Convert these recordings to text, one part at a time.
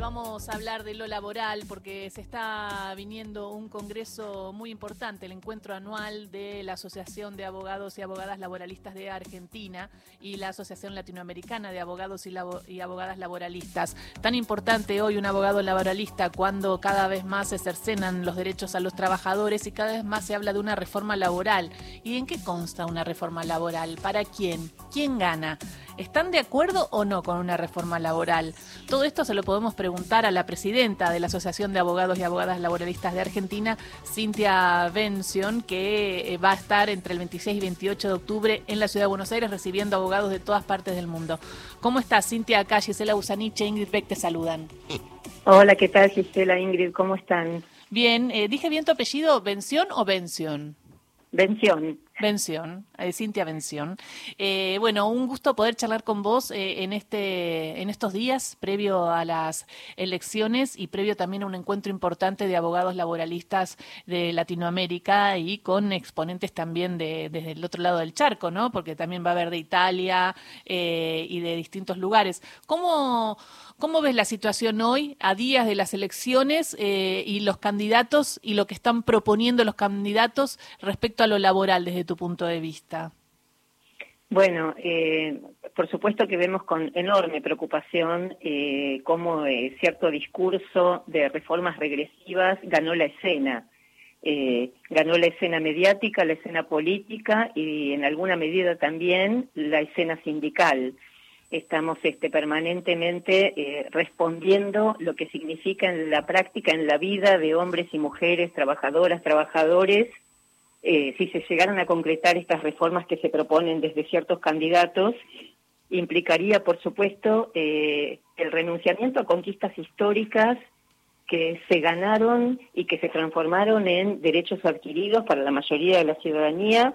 Vamos a hablar de lo laboral porque se está viniendo un congreso muy importante, el encuentro anual de la Asociación de Abogados y Abogadas Laboralistas de Argentina y la Asociación Latinoamericana de Abogados y, y Abogadas Laboralistas. Tan importante hoy un abogado laboralista cuando cada vez más se cercenan los derechos a los trabajadores y cada vez más se habla de una reforma laboral. ¿Y en qué consta una reforma laboral? ¿Para quién? ¿Quién gana? ¿Están de acuerdo o no con una reforma laboral? Todo esto se lo podemos preguntar a la presidenta de la Asociación de Abogados y Abogadas Laboralistas de Argentina, Cintia Bención, que eh, va a estar entre el 26 y 28 de octubre en la Ciudad de Buenos Aires recibiendo abogados de todas partes del mundo. ¿Cómo estás, Cintia? Acá Gisela Usaniche, Ingrid Beck te saludan. Hola, ¿qué tal, Gisela, Ingrid? ¿Cómo están? Bien, eh, ¿dije bien tu apellido, Bención o Bención? Bención. Bención, eh, Cintia Bención. Eh, bueno, un gusto poder charlar con vos eh, en este, en estos días, previo a las elecciones y previo también a un encuentro importante de abogados laboralistas de Latinoamérica y con exponentes también de, desde el otro lado del charco, ¿no? Porque también va a haber de Italia y de distintos lugares. ¿Cómo, ¿Cómo ves la situación hoy, a días de las elecciones y los candidatos y lo que están proponiendo los candidatos respecto a lo laboral desde tu punto de vista? Bueno, eh, por supuesto que vemos con enorme preocupación eh, cómo eh, cierto discurso de reformas regresivas ganó la escena. Eh, ganó la escena mediática, la escena política y en alguna medida también la escena sindical. Estamos este, permanentemente respondiendo lo que significa en la práctica, en la vida de hombres y mujeres, trabajadoras, trabajadores, eh, si se llegaran a concretar estas reformas que se proponen desde ciertos candidatos, implicaría, por supuesto, eh, el renunciamiento a conquistas históricas que se ganaron y que se transformaron en derechos adquiridos para la mayoría de la ciudadanía,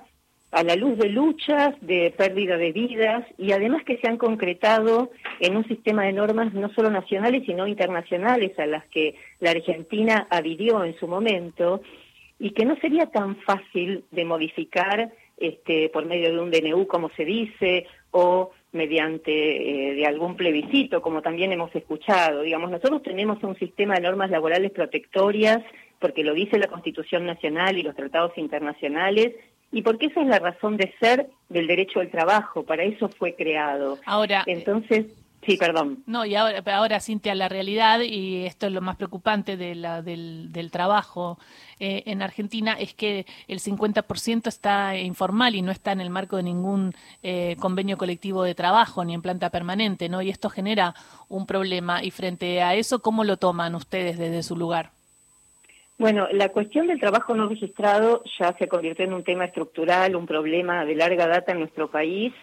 a la luz de luchas, de pérdida de vidas y además que se han concretado en un sistema de normas no solo nacionales, sino internacionales a las que la Argentina adhirió en su momento y que no sería tan fácil de modificar este, por medio de un DNU, como se dice, o mediante eh, de algún plebiscito, como también hemos escuchado. Digamos, nosotros tenemos un sistema de normas laborales protectorias, porque lo dice la Constitución Nacional y los tratados internacionales, y porque esa es la razón de ser del derecho al trabajo, para eso fue creado. Ahora, entonces, Sí, perdón. No, y ahora, ahora Cintia, la realidad, y esto es lo más preocupante de la, del, del trabajo eh, en Argentina, es que el 50% está informal y no está en el marco de ningún eh, convenio colectivo de trabajo ni en planta permanente, ¿no? Y esto genera un problema. Y frente a eso, ¿cómo lo toman ustedes desde su lugar? Bueno, la cuestión del trabajo no registrado ya se convirtió en un tema estructural, un problema de larga data en nuestro país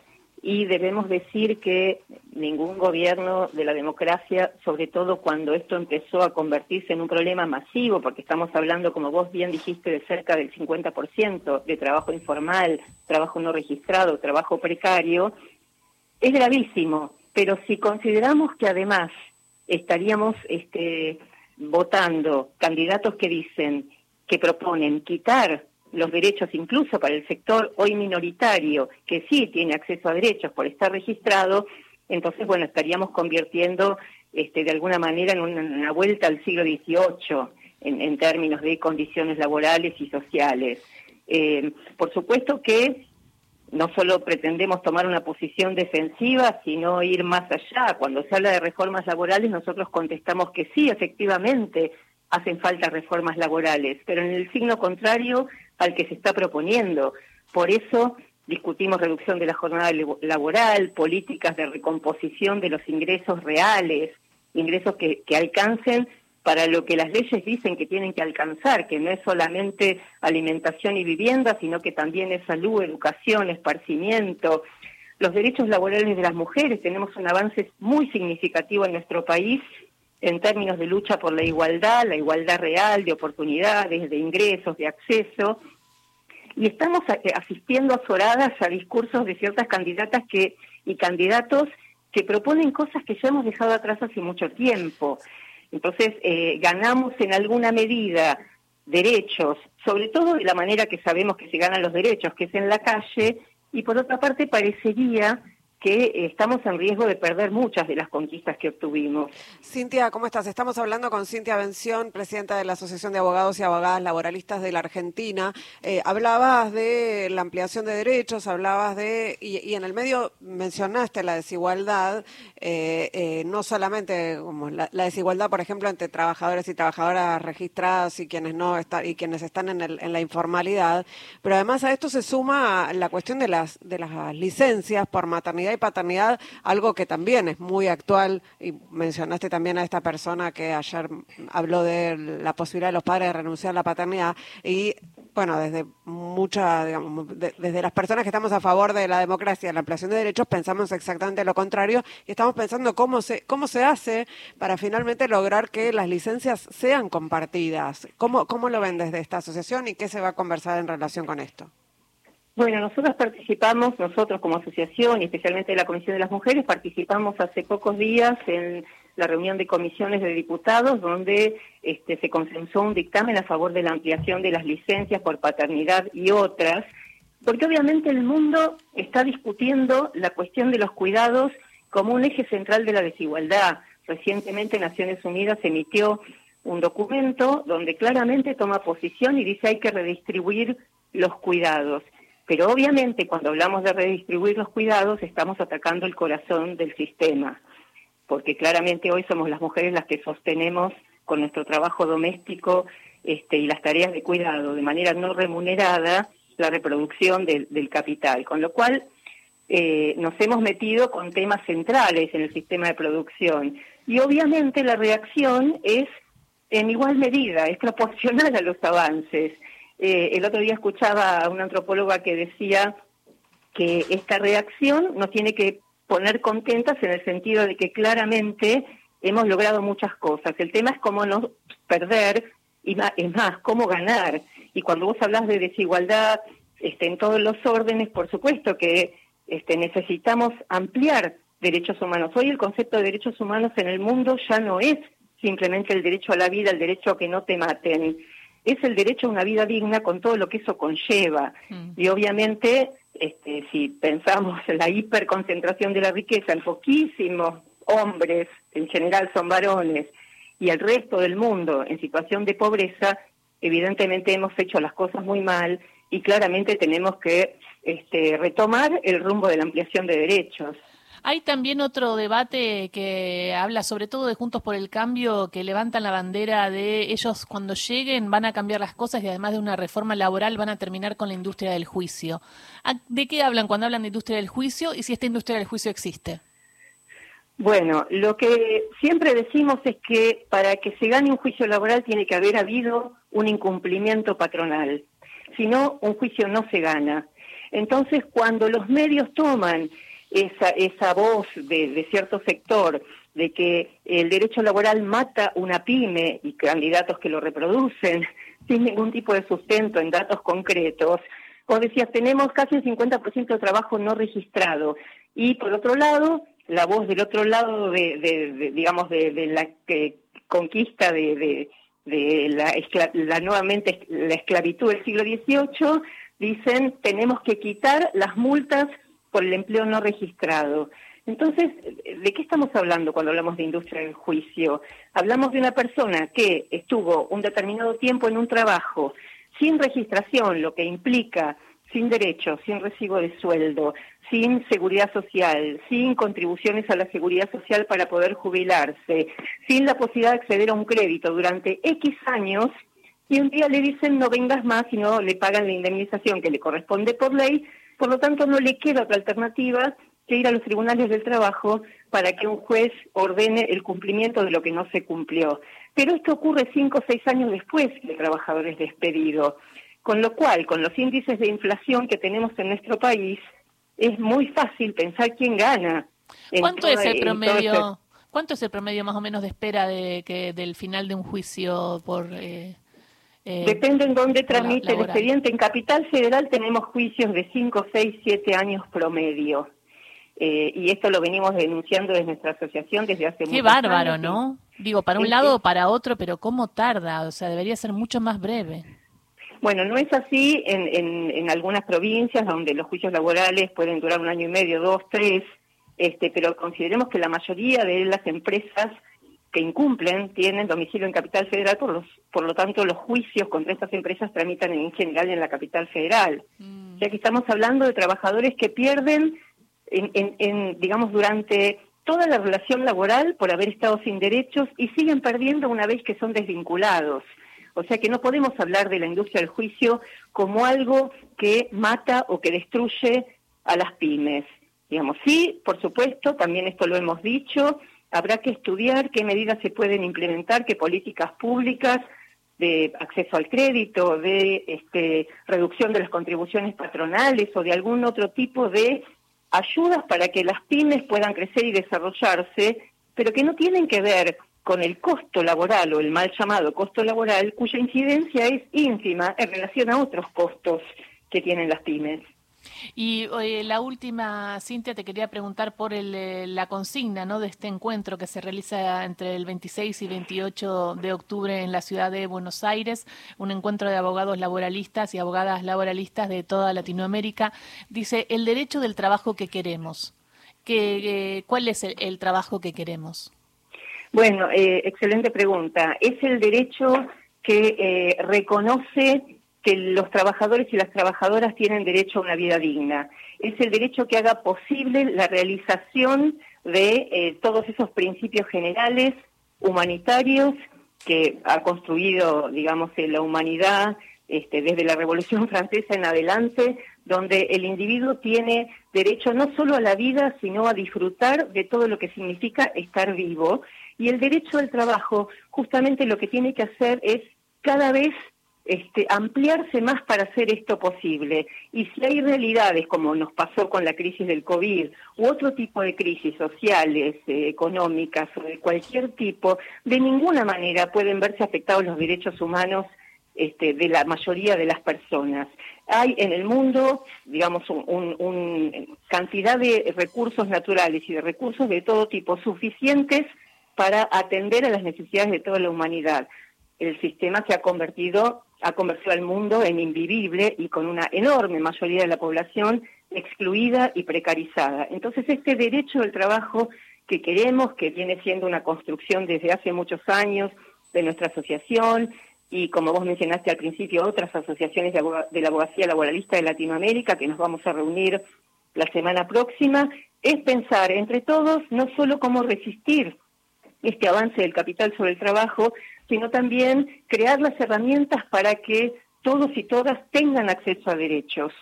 y debemos decir que ningún gobierno de la democracia, sobre todo cuando esto empezó a convertirse en un problema masivo, porque estamos hablando, como vos bien dijiste, de cerca del 50% de trabajo informal, trabajo no registrado, trabajo precario, es gravísimo. Pero si consideramos que además estaríamos este, votando candidatos que dicen, que proponen quitar los derechos incluso para el sector hoy minoritario, que sí tiene acceso a derechos por estar registrado, entonces, bueno, estaríamos convirtiendo este, de alguna manera en una, vuelta al siglo XVIII en, términos de condiciones laborales y sociales. Eh, por supuesto que no solo pretendemos tomar una posición defensiva, sino ir más allá. Cuando se habla de reformas laborales, nosotros contestamos que sí, efectivamente, hacen falta reformas laborales, pero en el signo contrario al que se está proponiendo. Por eso discutimos reducción de la jornada laboral, políticas de recomposición de los ingresos reales, ingresos que, alcancen para lo que las leyes dicen que tienen que alcanzar, que no es solamente alimentación y vivienda, sino que también es salud, educación, esparcimiento. Los derechos laborales de las mujeres, tenemos un avance muy significativo en nuestro país en términos de lucha por la igualdad, la igualdad real de oportunidades, de ingresos, de acceso, y estamos eh, asistiendo azoradas a discursos de ciertas candidatas que y candidatos que proponen cosas que ya hemos dejado atrás hace mucho tiempo. Entonces, eh, ganamos en alguna medida derechos, sobre todo de la manera que sabemos que se ganan los derechos, que es en la calle, y por otra parte parecería que estamos en riesgo de perder muchas de las conquistas que obtuvimos. Cintia, ¿cómo estás? Estamos hablando con Cintia Bención, presidenta de la Asociación de Abogados y Abogadas Laboralistas de la Argentina. Eh, hablabas de la ampliación de derechos, hablabas de, y, en el medio mencionaste la desigualdad, eh, eh, no solamente como la, desigualdad, por ejemplo, entre trabajadores y trabajadoras registradas y quienes no están, y quienes están en, en la informalidad, pero además a esto se suma la cuestión de las, de las licencias por maternidad y paternidad, algo que también es muy actual, y mencionaste también a esta persona que ayer habló de la posibilidad de los padres de renunciar a la paternidad, y bueno, desde muchas, digamos, desde las personas que estamos a favor de la democracia y la ampliación de derechos, pensamos exactamente lo contrario, y estamos pensando cómo se, cómo se hace para finalmente lograr que las licencias sean compartidas. ¿Cómo, cómo lo ven desde esta asociación y qué se va a conversar en relación con esto? Bueno, nosotros participamos, nosotros como asociación y especialmente la Comisión de las Mujeres, participamos hace pocos días en la reunión de comisiones de diputados donde este, se consensó un dictamen a favor de la ampliación de las licencias por paternidad y otras, porque obviamente el mundo está discutiendo la cuestión de los cuidados como un eje central de la desigualdad. Recientemente Naciones Unidas emitió un documento donde claramente toma posición y dice hay que redistribuir los cuidados. Pero obviamente cuando hablamos de redistribuir los cuidados estamos atacando el corazón del sistema, porque claramente hoy somos las mujeres las que sostenemos con nuestro trabajo doméstico este, y las tareas de cuidado de manera no remunerada la reproducción del, capital, con lo cual eh, nos hemos metido con temas centrales en el sistema de producción y obviamente la reacción es en igual medida, es proporcional a los avances. Eh, el otro día escuchaba a una antropóloga que decía que esta reacción nos tiene que poner contentas en el sentido de que claramente hemos logrado muchas cosas. El tema es cómo no perder y más, es más, cómo ganar. Y cuando vos hablas de desigualdad este, en todos los órdenes, por supuesto que este, necesitamos ampliar derechos humanos. Hoy el concepto de derechos humanos en el mundo ya no es simplemente el derecho a la vida, el derecho a que no te maten es el derecho a una vida digna con todo lo que eso conlleva. Mm. Y obviamente, este, si pensamos en la hiperconcentración de la riqueza en poquísimos hombres, en general son varones, y el resto del mundo en situación de pobreza, evidentemente hemos hecho las cosas muy mal y claramente tenemos que este, retomar el rumbo de la ampliación de derechos. Hay también otro debate que habla sobre todo de Juntos por el Cambio, que levantan la bandera de ellos cuando lleguen van a cambiar las cosas y además de una reforma laboral van a terminar con la industria del juicio. ¿De qué hablan cuando hablan de industria del juicio y si esta industria del juicio existe? Bueno, lo que siempre decimos es que para que se gane un juicio laboral tiene que haber habido un incumplimiento patronal. Si no, un juicio no se gana. Entonces, cuando los medios toman esa, esa voz de, cierto sector de que el derecho laboral mata una pyme y candidatos que lo reproducen sin ningún tipo de sustento en datos concretos, o decías, tenemos casi un 50% de trabajo no registrado. Y por otro lado, la voz del otro lado de, digamos, de, la que conquista de, la, la, nuevamente la esclavitud del siglo XVIII, dicen, tenemos que quitar las multas por el empleo no registrado. Entonces, ¿de qué estamos hablando cuando hablamos de industria del juicio? Hablamos de una persona que estuvo un determinado tiempo en un trabajo sin registración, lo que implica sin derechos, sin recibo de sueldo, sin seguridad social, sin contribuciones a la seguridad social para poder jubilarse, sin la posibilidad de acceder a un crédito durante X años, y un día le dicen no vengas más y no le pagan la indemnización que le corresponde por ley, por lo tanto, no le queda otra alternativa que ir a los tribunales del trabajo para que un juez ordene el cumplimiento de lo que no se cumplió. Pero esto ocurre cinco o seis años después que el trabajador es despedido. Con lo cual, con los índices de inflación que tenemos en nuestro país, es muy fácil pensar quién gana. ¿Cuánto es el promedio? Este ¿Cuánto es el promedio más o menos de espera de que del final de un juicio por eh, eh, Depende en dónde tramite el expediente. En Capital Federal tenemos juicios de 5, 6, 7 años promedio. Eh, y esto lo venimos denunciando desde nuestra asociación desde hace Qué bárbaro, ¿no? Digo, para un lado o para otro, pero ¿cómo tarda? O sea, debería ser mucho más breve. Bueno, no es así en, en, en algunas provincias donde los juicios laborales pueden durar un año y medio, dos, tres, este, pero consideremos que la mayoría de las empresas que incumplen tienen domicilio en Capital Federal, por, los, por lo tanto los juicios contra estas empresas tramitan en general en la Capital Federal. Mm. Ya que estamos hablando de trabajadores que pierden, en, digamos, durante toda la relación laboral por haber estado sin derechos y siguen perdiendo una vez que son desvinculados. O sea que no podemos hablar de la industria del juicio como algo que mata o que destruye a las pymes. Digamos, sí, por supuesto, también esto lo hemos dicho, habrá que estudiar qué medidas se pueden implementar, qué políticas públicas de acceso al crédito, de este, reducción de las contribuciones patronales o de algún otro tipo de ayudas para que las pymes puedan crecer y desarrollarse, pero que no tienen que ver con el costo laboral o el mal llamado costo laboral, cuya incidencia es ínfima en relación a otros costos que tienen las pymes. Y la última, Cintia, te quería preguntar por eh, la consigna ¿no? de este encuentro que se realiza entre el 26 y 28 de octubre en la ciudad de Buenos Aires, un encuentro de abogados laboralistas y abogadas laboralistas de toda Latinoamérica. Dice, el derecho del trabajo que queremos. ¿Qué, eh, ¿Cuál es el, trabajo que queremos? Bueno, eh, excelente pregunta. Es el derecho que reconoce que los trabajadores y las trabajadoras tienen derecho a una vida digna. Es el derecho que haga posible la realización de eh, todos esos principios generales humanitarios que ha construido, digamos, la humanidad este, desde la Revolución Francesa en adelante, donde el individuo tiene derecho no solo a la vida, sino a disfrutar de todo lo que significa estar vivo. Y el derecho al trabajo, justamente lo que tiene que hacer es cada vez este, ampliarse más para hacer esto posible. Y si hay realidades, como nos pasó con la crisis del COVID, u otro tipo de crisis sociales, eh, económicas o de cualquier tipo, de ninguna manera pueden verse afectados los derechos humanos este, de la mayoría de las personas. Hay en el mundo, digamos, una un, cantidad de recursos naturales y de recursos de todo tipo suficientes para atender a las necesidades de toda la humanidad. El sistema se ha convertido ha convertido al mundo en invivible y con una enorme mayoría de la población excluida y precarizada. Entonces, este derecho del trabajo que queremos, que viene siendo una construcción desde hace muchos años de nuestra asociación y, como vos mencionaste al principio, otras asociaciones de, la abogacía laboralista de Latinoamérica, que nos vamos a reunir la semana próxima, es pensar entre todos no solo cómo resistir este avance del capital sobre el trabajo, sino también crear las herramientas para que todos y todas tengan acceso a derechos.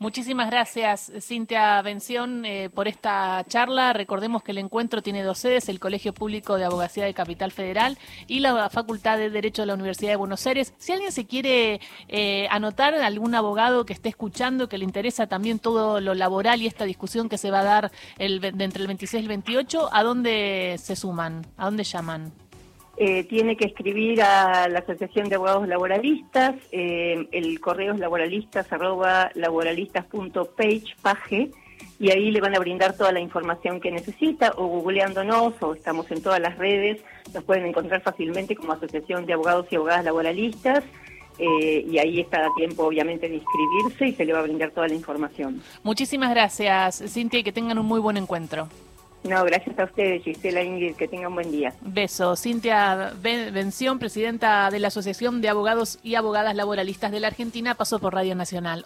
Muchísimas gracias, Cintia Bención, eh, por esta charla. Recordemos que el encuentro tiene dos sedes, el Colegio Público de Abogacía de Capital Federal y la Facultad de Derecho de la Universidad de Buenos Aires. Si alguien se quiere eh, anotar, algún abogado que esté escuchando, que le interesa también todo lo laboral y esta discusión que se va a dar el, entre el 26 y el 28, ¿a dónde se suman? ¿A dónde llaman? Eh, tiene que escribir a la Asociación de Abogados Laboralistas, eh, el correo es laboralistas arroba laboralistas.page, page, y ahí le van a brindar toda la información que necesita, o googleándonos, o estamos en todas las redes, nos pueden encontrar fácilmente como Asociación de Abogados y Abogadas Laboralistas, eh, y ahí está a tiempo obviamente de inscribirse y se le va a brindar toda la información. Muchísimas gracias, Cintia, y que tengan un muy buen encuentro. No, gracias a ustedes, Gisela Ingrid, que tengan buen día. Beso. Cintia Bención, presidenta de la Asociación de Abogados y Abogadas Laboralistas de la Argentina, pasó por Radio Nacional.